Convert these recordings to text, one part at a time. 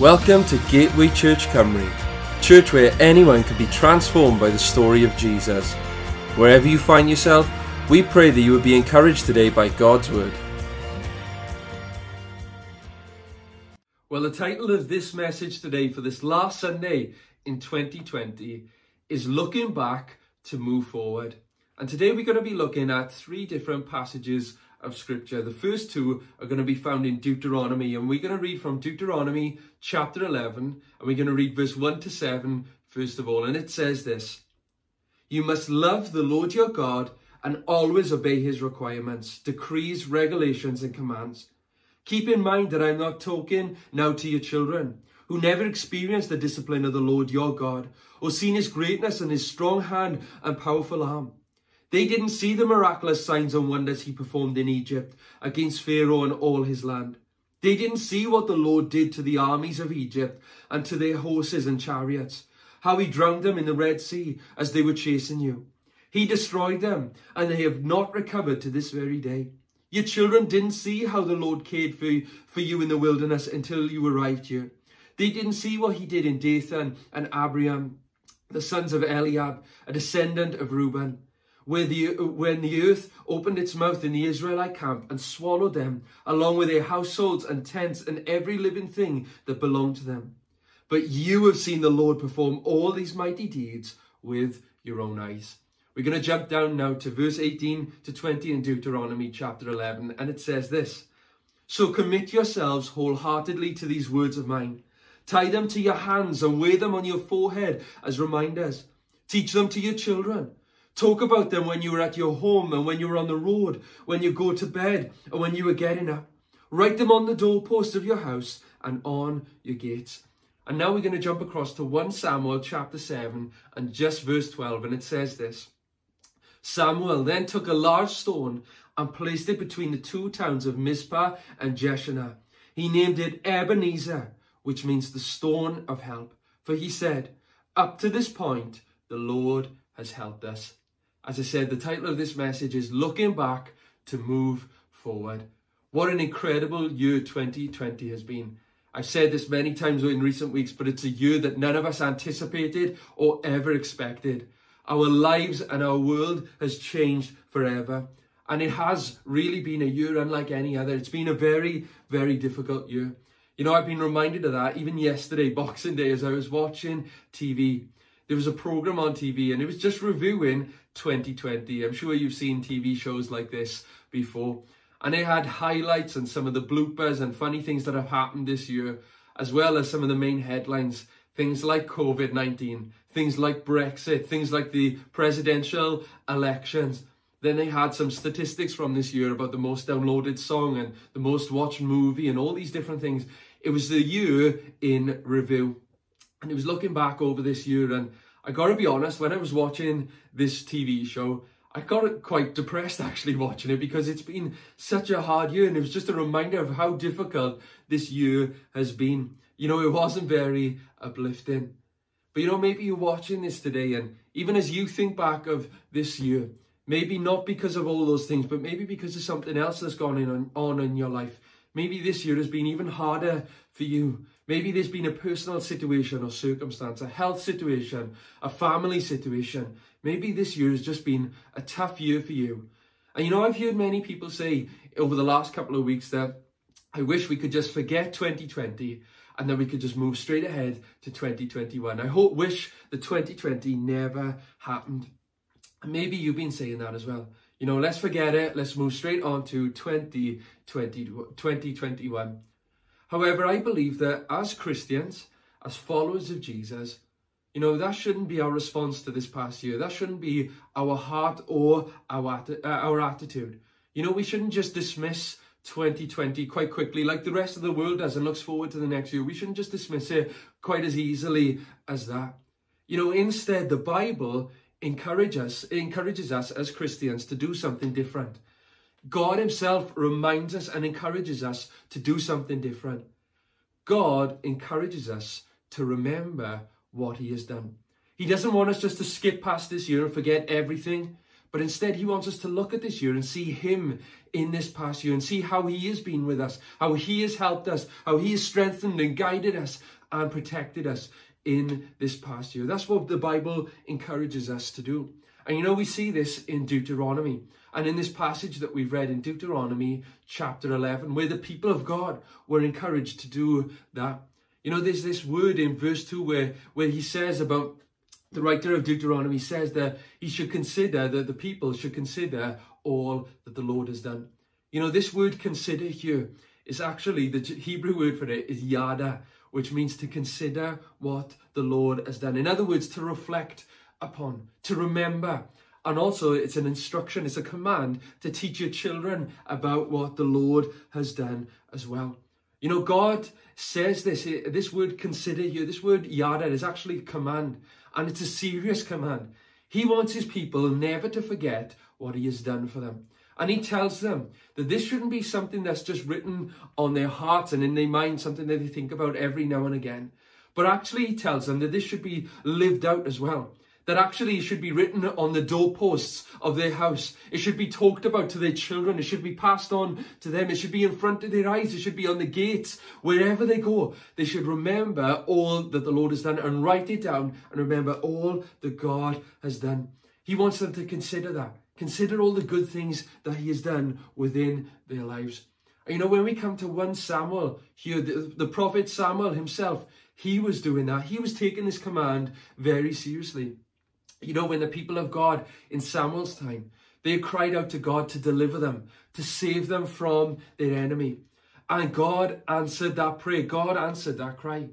Welcome to Gateway Church Cymru, church where anyone can be transformed by the story of Jesus. Wherever you find yourself, we pray that you would be encouraged today by God's Word. Well, the title of this message today for this last Sunday in 2020 is Looking Back to Move Forward. And today we're going to be looking at three different passages of Scripture. The first two are going to be found in Deuteronomy, and we're going to read from Deuteronomy chapter 11, and we're going to read verse 1 to 7 first of all. And it says this You must love the Lord your God and always obey his requirements, decrees, regulations, and commands. Keep in mind that I'm not talking now to your children who never experienced the discipline of the Lord your God, or seen his greatness and his strong hand and powerful arm. They didn't see the miraculous signs and wonders he performed in Egypt against Pharaoh and all his land. They didn't see what the Lord did to the armies of Egypt and to their horses and chariots, how he drowned them in the Red Sea as they were chasing you. He destroyed them, and they have not recovered to this very day. Your children didn't see how the Lord cared for you, for you in the wilderness until you arrived here. They didn't see what he did in Dathan and Abiram, the sons of Eliab, a descendant of Reuben where the, when the earth opened its mouth in the Israelite camp and swallowed them, along with their households and tents and every living thing that belonged to them. But you have seen the Lord perform all these mighty deeds with your own eyes. We're going to jump down now to verse 18 to 20 in Deuteronomy chapter 11, and it says this So commit yourselves wholeheartedly to these words of mine. Tie them to your hands and wear them on your forehead as reminders. Teach them to your children Talk about them when you were at your home and when you were on the road, when you go to bed and when you were getting up. Write them on the doorpost of your house and on your gates. And now we're going to jump across to 1 Samuel chapter 7 and just verse 12. And it says this Samuel then took a large stone and placed it between the two towns of Mizpah and Jeshanah. He named it Ebenezer, which means the stone of help. For he said, Up to this point, the Lord has helped us. As I said, the title of this message is Looking Back to Move Forward. What an incredible year 2020 has been. I've said this many times in recent weeks, but it's a year that none of us anticipated or ever expected. Our lives and our world has changed forever. And it has really been a year unlike any other. It's been a very, very difficult year. You know, I've been reminded of that even yesterday, Boxing Day, as I was watching TV there was a program on TV and it was just reviewing 2020. I'm sure you've seen TV shows like this before. And it had highlights and some of the bloopers and funny things that have happened this year, as well as some of the main headlines. Things like COVID 19, things like Brexit, things like the presidential elections. Then they had some statistics from this year about the most downloaded song and the most watched movie and all these different things. It was the year in review. And he was looking back over this year, and I gotta be honest, when I was watching this TV show, I got quite depressed actually watching it because it's been such a hard year, and it was just a reminder of how difficult this year has been. You know, it wasn't very uplifting. But you know, maybe you're watching this today, and even as you think back of this year, maybe not because of all those things, but maybe because of something else that's gone on in your life. Maybe this year has been even harder for you. Maybe there's been a personal situation or circumstance, a health situation, a family situation. Maybe this year has just been a tough year for you. And you know, I've heard many people say over the last couple of weeks that I wish we could just forget 2020 and then we could just move straight ahead to 2021. I hope, wish the 2020 never happened. And maybe you've been saying that as well. You know, let's forget it. Let's move straight on to 2020, 2021. However, I believe that as Christians, as followers of Jesus, you know, that shouldn't be our response to this past year. That shouldn't be our heart or our, uh, our attitude. You know, we shouldn't just dismiss 2020 quite quickly like the rest of the world does and looks forward to the next year. We shouldn't just dismiss it quite as easily as that. You know, instead, the Bible encourage us, encourages us as Christians to do something different. God himself reminds us and encourages us to do something different. God encourages us to remember what he has done. He doesn't want us just to skip past this year and forget everything, But instead, he wants us to look at this year and see him in this past year and see how he has been with us, how he has helped us, how he has strengthened and guided us and protected us in this past year. That's what the Bible encourages us to do. And you know, we see this in Deuteronomy and in this passage that we've read in Deuteronomy chapter 11, where the people of God were encouraged to do that. You know, there's this word in verse 2 where, where he says about the writer of Deuteronomy says that he should consider, that the people should consider all that the Lord has done. You know, this word consider here is actually the Hebrew word for it is yada, which means to consider what the Lord has done. In other words, to reflect upon, to remember. And also, it's an instruction, it's a command to teach your children about what the Lord has done as well. You know, God says this, eh, this word consider here, this word yada is actually a command, and it's a serious command. He wants his people never to forget what he has done for them. And he tells them that this shouldn't be something that's just written on their hearts and in their mind, something that they think about every now and again. But actually, he tells them that this should be lived out as well that actually should be written on the doorposts of their house. It should be talked about to their children. It should be passed on to them. It should be in front of their eyes. It should be on the gates. Wherever they go, they should remember all that the Lord has done and write it down and remember all that God has done. He wants them to consider that. Consider all the good things that he has done within their lives. You know, when we come to 1 Samuel here, the, the prophet Samuel himself, he was doing that. He was taking this command very seriously. You know, when the people of God in Samuel's time, they cried out to God to deliver them, to save them from their enemy. And God answered that prayer. God answered that cry.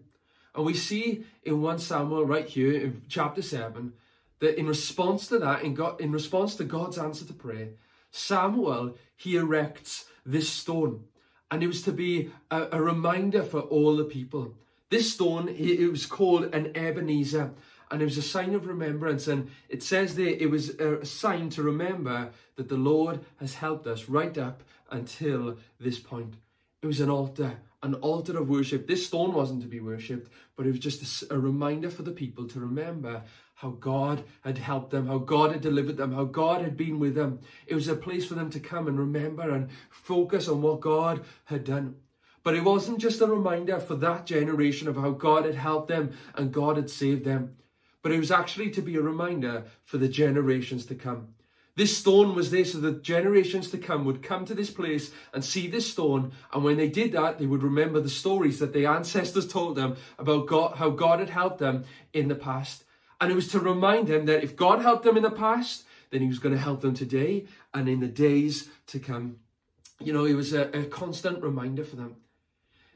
And we see in 1 Samuel right here in chapter 7 that in response to that, in, God, in response to God's answer to prayer, Samuel, he erects this stone. And it was to be a, a reminder for all the people. This stone, it was called an Ebenezer and it was a sign of remembrance. And it says there it was a sign to remember that the Lord has helped us right up until this point. It was an altar, an altar of worship. This stone wasn't to be worshipped, but it was just a, a reminder for the people to remember how God had helped them, how God had delivered them, how God had been with them. It was a place for them to come and remember and focus on what God had done. But it wasn't just a reminder for that generation of how God had helped them and God had saved them but it was actually to be a reminder for the generations to come. This stone was there so that generations to come would come to this place and see this stone. And when they did that, they would remember the stories that their ancestors told them about God, how God had helped them in the past. And it was to remind them that if God helped them in the past, then he was going to help them today and in the days to come. You know, it was a, a constant reminder for them.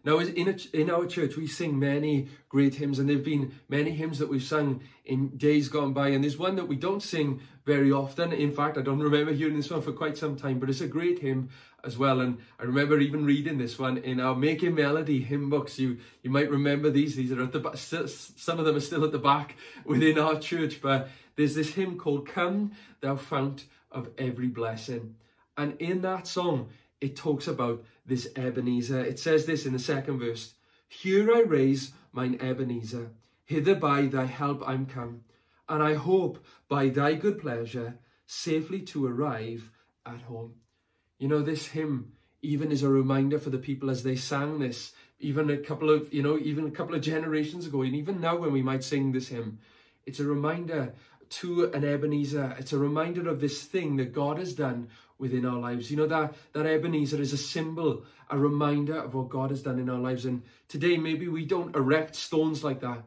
Now, in, a, in our church, we sing many great hymns, and there have been many hymns that we've sung in days gone by. And there's one that we don't sing very often. In fact, I don't remember hearing this one for quite some time, but it's a great hymn as well. And I remember even reading this one in our Making Melody hymn books. You you might remember these. These are at the back. Some of them are still at the back within our church. But there's this hymn called "Come, Thou Fount of Every Blessing," and in that song it talks about this Ebenezer. It says this in the second verse Here I raise mine Ebenezer, hither by thy help I'm come, and I hope by thy good pleasure safely to arrive at home. You know, this hymn even is a reminder for the people as they sang this, even a couple of, you know, even a couple of generations ago, and even now when we might sing this hymn, it's a reminder to an Ebenezer. It's a reminder of this thing that God has done within our lives. You know, that, that Ebenezer is a symbol, a reminder of what God has done in our lives. And today, maybe we don't erect stones like that,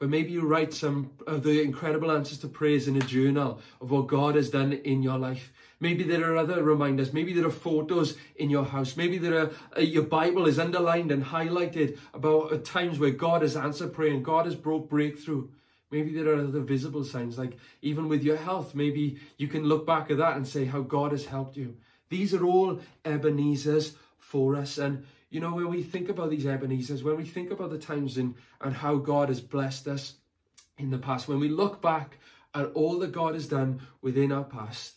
but maybe you write some of the incredible answers to prayers in a journal of what God has done in your life. Maybe there are other reminders. Maybe there are photos in your house. Maybe there are uh, your Bible is underlined and highlighted about uh, times where God has answered prayer and God has brought breakthrough. Maybe there are other visible signs, like even with your health, maybe you can look back at that and say how God has helped you. These are all Ebenezers for us. And, you know, when we think about these Ebenezers, when we think about the times in, and how God has blessed us in the past, when we look back at all that God has done within our past,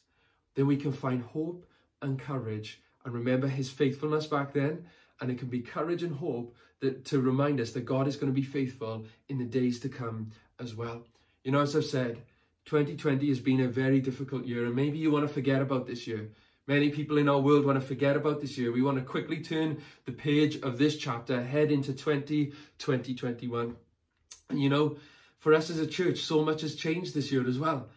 then we can find hope and courage and remember his faithfulness back then. And it can be courage and hope that to remind us that God is going to be faithful in the days to come as well. You know, as I've said, 2020 has been a very difficult year, and maybe you want to forget about this year. Many people in our world want to forget about this year. We want to quickly turn the page of this chapter, head into 20, 2021. And you know, for us as a church, so much has changed this year as well.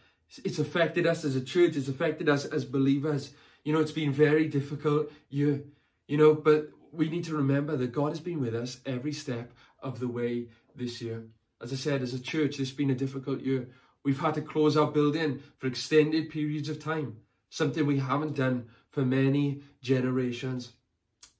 It's affected us as a church, it's affected us as believers. You know, it's been very difficult year, you know, but we need to remember that God has been with us every step of the way this year. As I said, as a church, this has been a difficult year. We've had to close our building for extended periods of time, something we haven't done for many generations.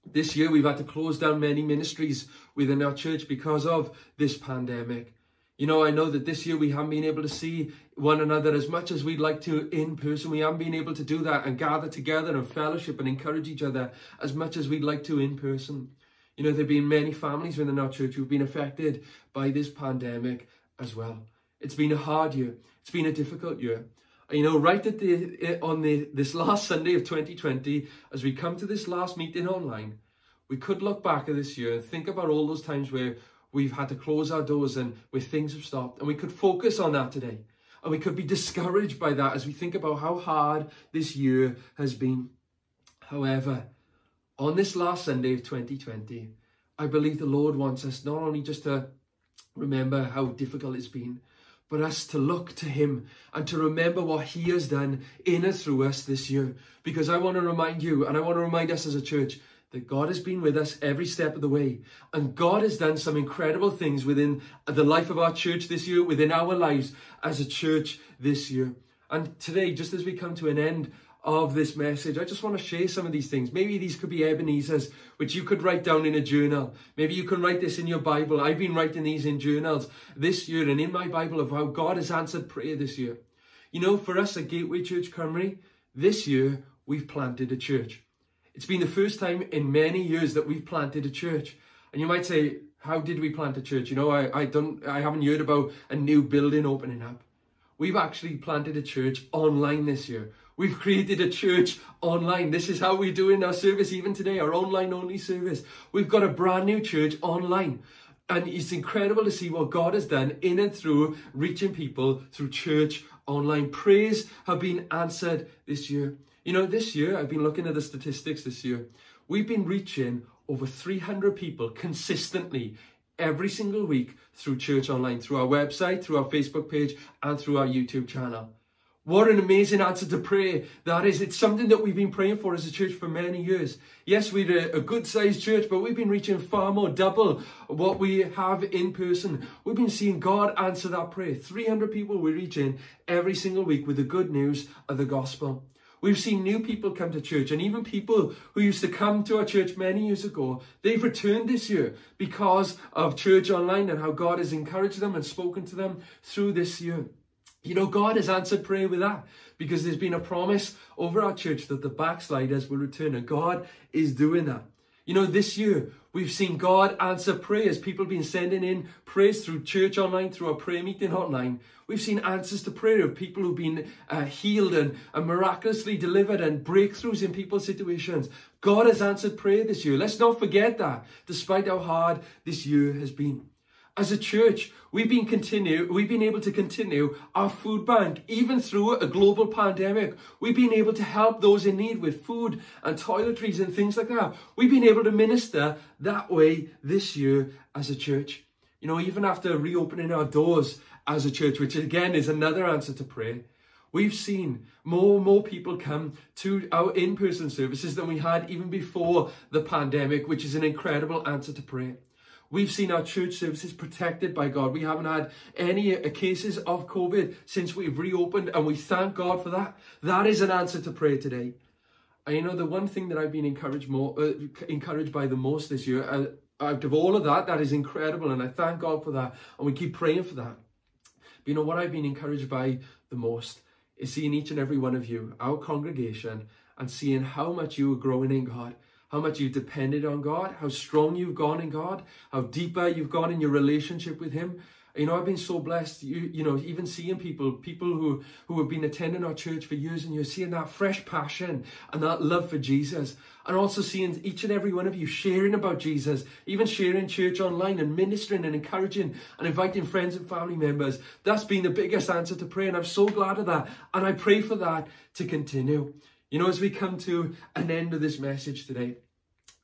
This year, we've had to close down many ministries within our church because of this pandemic. You know, I know that this year we haven't been able to see one another as much as we'd like to in person. We haven't been able to do that and gather together and fellowship and encourage each other as much as we'd like to in person. You know, there have been many families within our church who've been affected by this pandemic as well. It's been a hard year. It's been a difficult year. You know, right at the eh, on the this last Sunday of 2020, as we come to this last meeting online, we could look back at this year and think about all those times where we've had to close our doors and where things have stopped. And we could focus on that today. And we could be discouraged by that as we think about how hard this year has been. However, on this last Sunday of 2020, I believe the Lord wants us not only just to remember how difficult it's been, but us to look to Him and to remember what He has done in and through us this year. Because I want to remind you and I want to remind us as a church that God has been with us every step of the way. And God has done some incredible things within the life of our church this year, within our lives as a church this year. And today, just as we come to an end of this message, I just want to share some of these things. Maybe these could be Ebenezer's, which you could write down in a journal. Maybe you can write this in your Bible. I've been writing these in journals this year and in my Bible of how God has answered prayer this year. You know, for us at Gateway Church Cymru, this year we've planted a church. It's been the first time in many years that we've planted a church. And you might say, how did we plant a church? You know, I, I don't I haven't heard about a new building opening up. We've actually planted a church online this year. We've created a church online. This is how we're doing our service even today, our online only service. We've got a brand new church online. And it's incredible to see what God has done in and through reaching people through church online. Prayers have been answered this year. You know, this year, I've been looking at the statistics this year. We've been reaching over 300 people consistently every single week through Church Online, through our website, through our Facebook page, and through our YouTube channel. What an amazing answer to prayer that is. It's something that we've been praying for as a church for many years. Yes, we're a, good sized church, but we've been reaching far more, double what we have in person. We've been seeing God answer that prayer. 300 people we're reaching every single week with the good news of the gospel. We've seen new people come to church, and even people who used to come to our church many years ago, they've returned this year because of Church Online and how God has encouraged them and spoken to them through this year. You know, God has answered prayer with that because there's been a promise over our church that the backsliders will return, and God is doing that. You know, this year we've seen God answer prayers. People have been sending in prayers through church online, through our prayer meeting hotline. We've seen answers to prayer of people who've been uh, healed and, and miraculously delivered and breakthroughs in people's situations. God has answered prayer this year. Let's not forget that, despite how hard this year has been as a church, we've been continue, we've been able to continue our food bank even through a global pandemic. We've been able to help those in need with food and toiletries and things like that. We've been able to minister that way this year as a church. You know, even after reopening our doors as a church, which again is another answer to prayer, we've seen more and more people come to our in-person services than we had even before the pandemic, which is an incredible answer to prayer. We've seen our church services protected by God. We haven't had any uh, cases of COVID since we've reopened, and we thank God for that. That is an answer to prayer today. And you know, the one thing that I've been encouraged more, uh, encouraged by the most this year, uh, out of all of that, that is incredible, and I thank God for that, and we keep praying for that. But you know what I've been encouraged by the most is seeing each and every one of you, our congregation, and seeing how much you are growing in God how much you've depended on God, how strong you've gone in God, how deeper you've gone in your relationship with Him. You know, I've been so blessed, you, you know, even seeing people, people who, who have been attending our church for years and you're seeing that fresh passion and that love for Jesus. And also seeing each and every one of you sharing about Jesus, even sharing church online and ministering and encouraging and inviting friends and family members. That's been the biggest answer to prayer. And I'm so glad of that. And I pray for that to continue. You know, as we come to an end of this message today,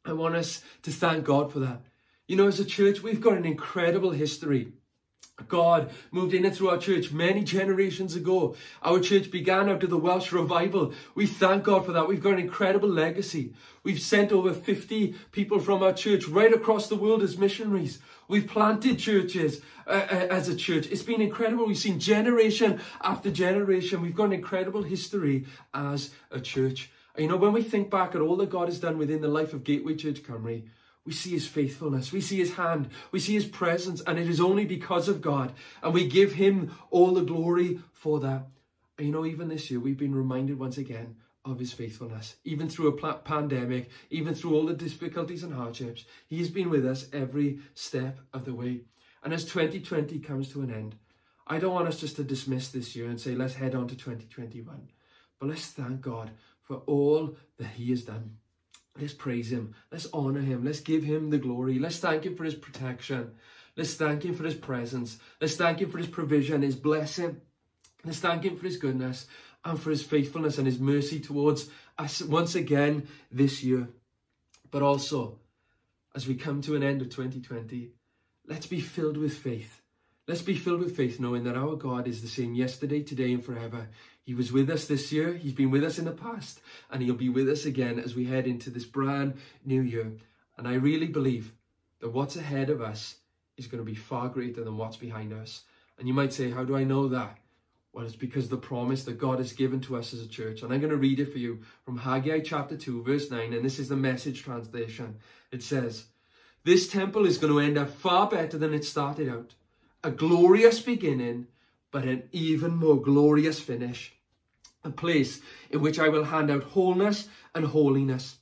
I want us to thank God for that. You know, as a church, we've got an incredible history. God moved in and through our church many generations ago. Our church began out of the Welsh revival. We thank God for that. We've got an incredible legacy. We've sent over 50 people from our church right across the world as missionaries. We've planted churches uh, uh, as a church. It's been incredible. We've seen generation after generation. We've got an incredible history as a church. You know, when we think back at all that God has done within the life of Gateway Church Cymru, we see his faithfulness, we see his hand, we see his presence, and it is only because of God. And we give him all the glory for that. And you know, even this year, we've been reminded once again of his faithfulness. Even through a pandemic, even through all the difficulties and hardships, he has been with us every step of the way. And as 2020 comes to an end, I don't want us just to dismiss this year and say, let's head on to 2021. But let's thank God for all that he has done. Let's praise him. Let's honor him. Let's give him the glory. Let's thank him for his protection. Let's thank him for his presence. Let's thank him for his provision, his blessing. Let's thank him for his goodness and for his faithfulness and his mercy towards us once again this year. But also, as we come to an end of 2020, let's be filled with faith. Let's be filled with faith knowing that our God is the same yesterday, today, and forever. He was with us this year, He's been with us in the past, and He'll be with us again as we head into this brand new year. And I really believe that what's ahead of us is going to be far greater than what's behind us. And you might say, How do I know that? Well, it's because the promise that God has given to us as a church. And I'm going to read it for you from Haggai chapter 2, verse 9. And this is the message translation. It says, This temple is going to end up far better than it started out. A glorious beginning but an even more glorious finish. A place in which I will hand out wholeness and holiness.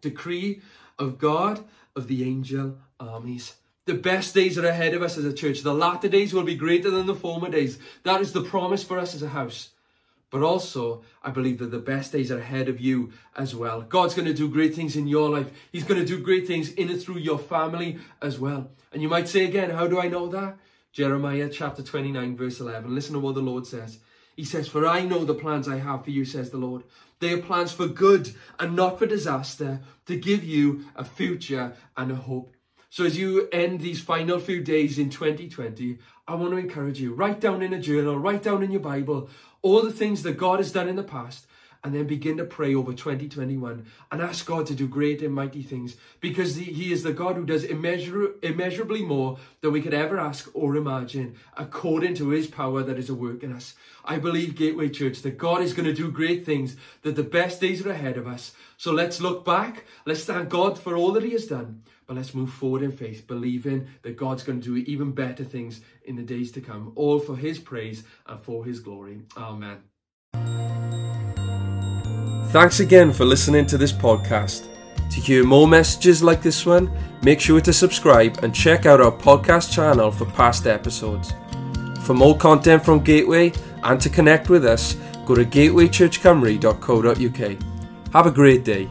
Decree of God of the angel armies. The best days are ahead of us as a church. The latter days will be greater than the former days. That is the promise for us as a house. But also, I believe that the best days are ahead of you as well. God's going to do great things in your life. He's going to do great things in and through your family as well. And you might say again, how do I know that? Jeremiah chapter 29, verse 11. Listen to what the Lord says. He says, For I know the plans I have for you, says the Lord. They are plans for good and not for disaster, to give you a future and a hope. So as you end these final few days in 2020, I want to encourage you, write down in a journal, write down in your Bible all the things that God has done in the past and then begin to pray over 2021 and ask God to do great and mighty things because He is the God who does immeasur- immeasurably more than we could ever ask or imagine according to His power that is at work in us. I believe, Gateway Church, that God is going to do great things, that the best days are ahead of us. So let's look back, let's thank God for all that He has done, but let's move forward in faith, believing that God's going to do even better things in the days to come, all for His praise and for His glory. Amen. Thanks again for listening to this podcast. To hear more messages like this one, make sure to subscribe and check out our podcast channel for past episodes. For more content from Gateway and to connect with us, go to gatewaychurchcymru.co.uk. Have a great day.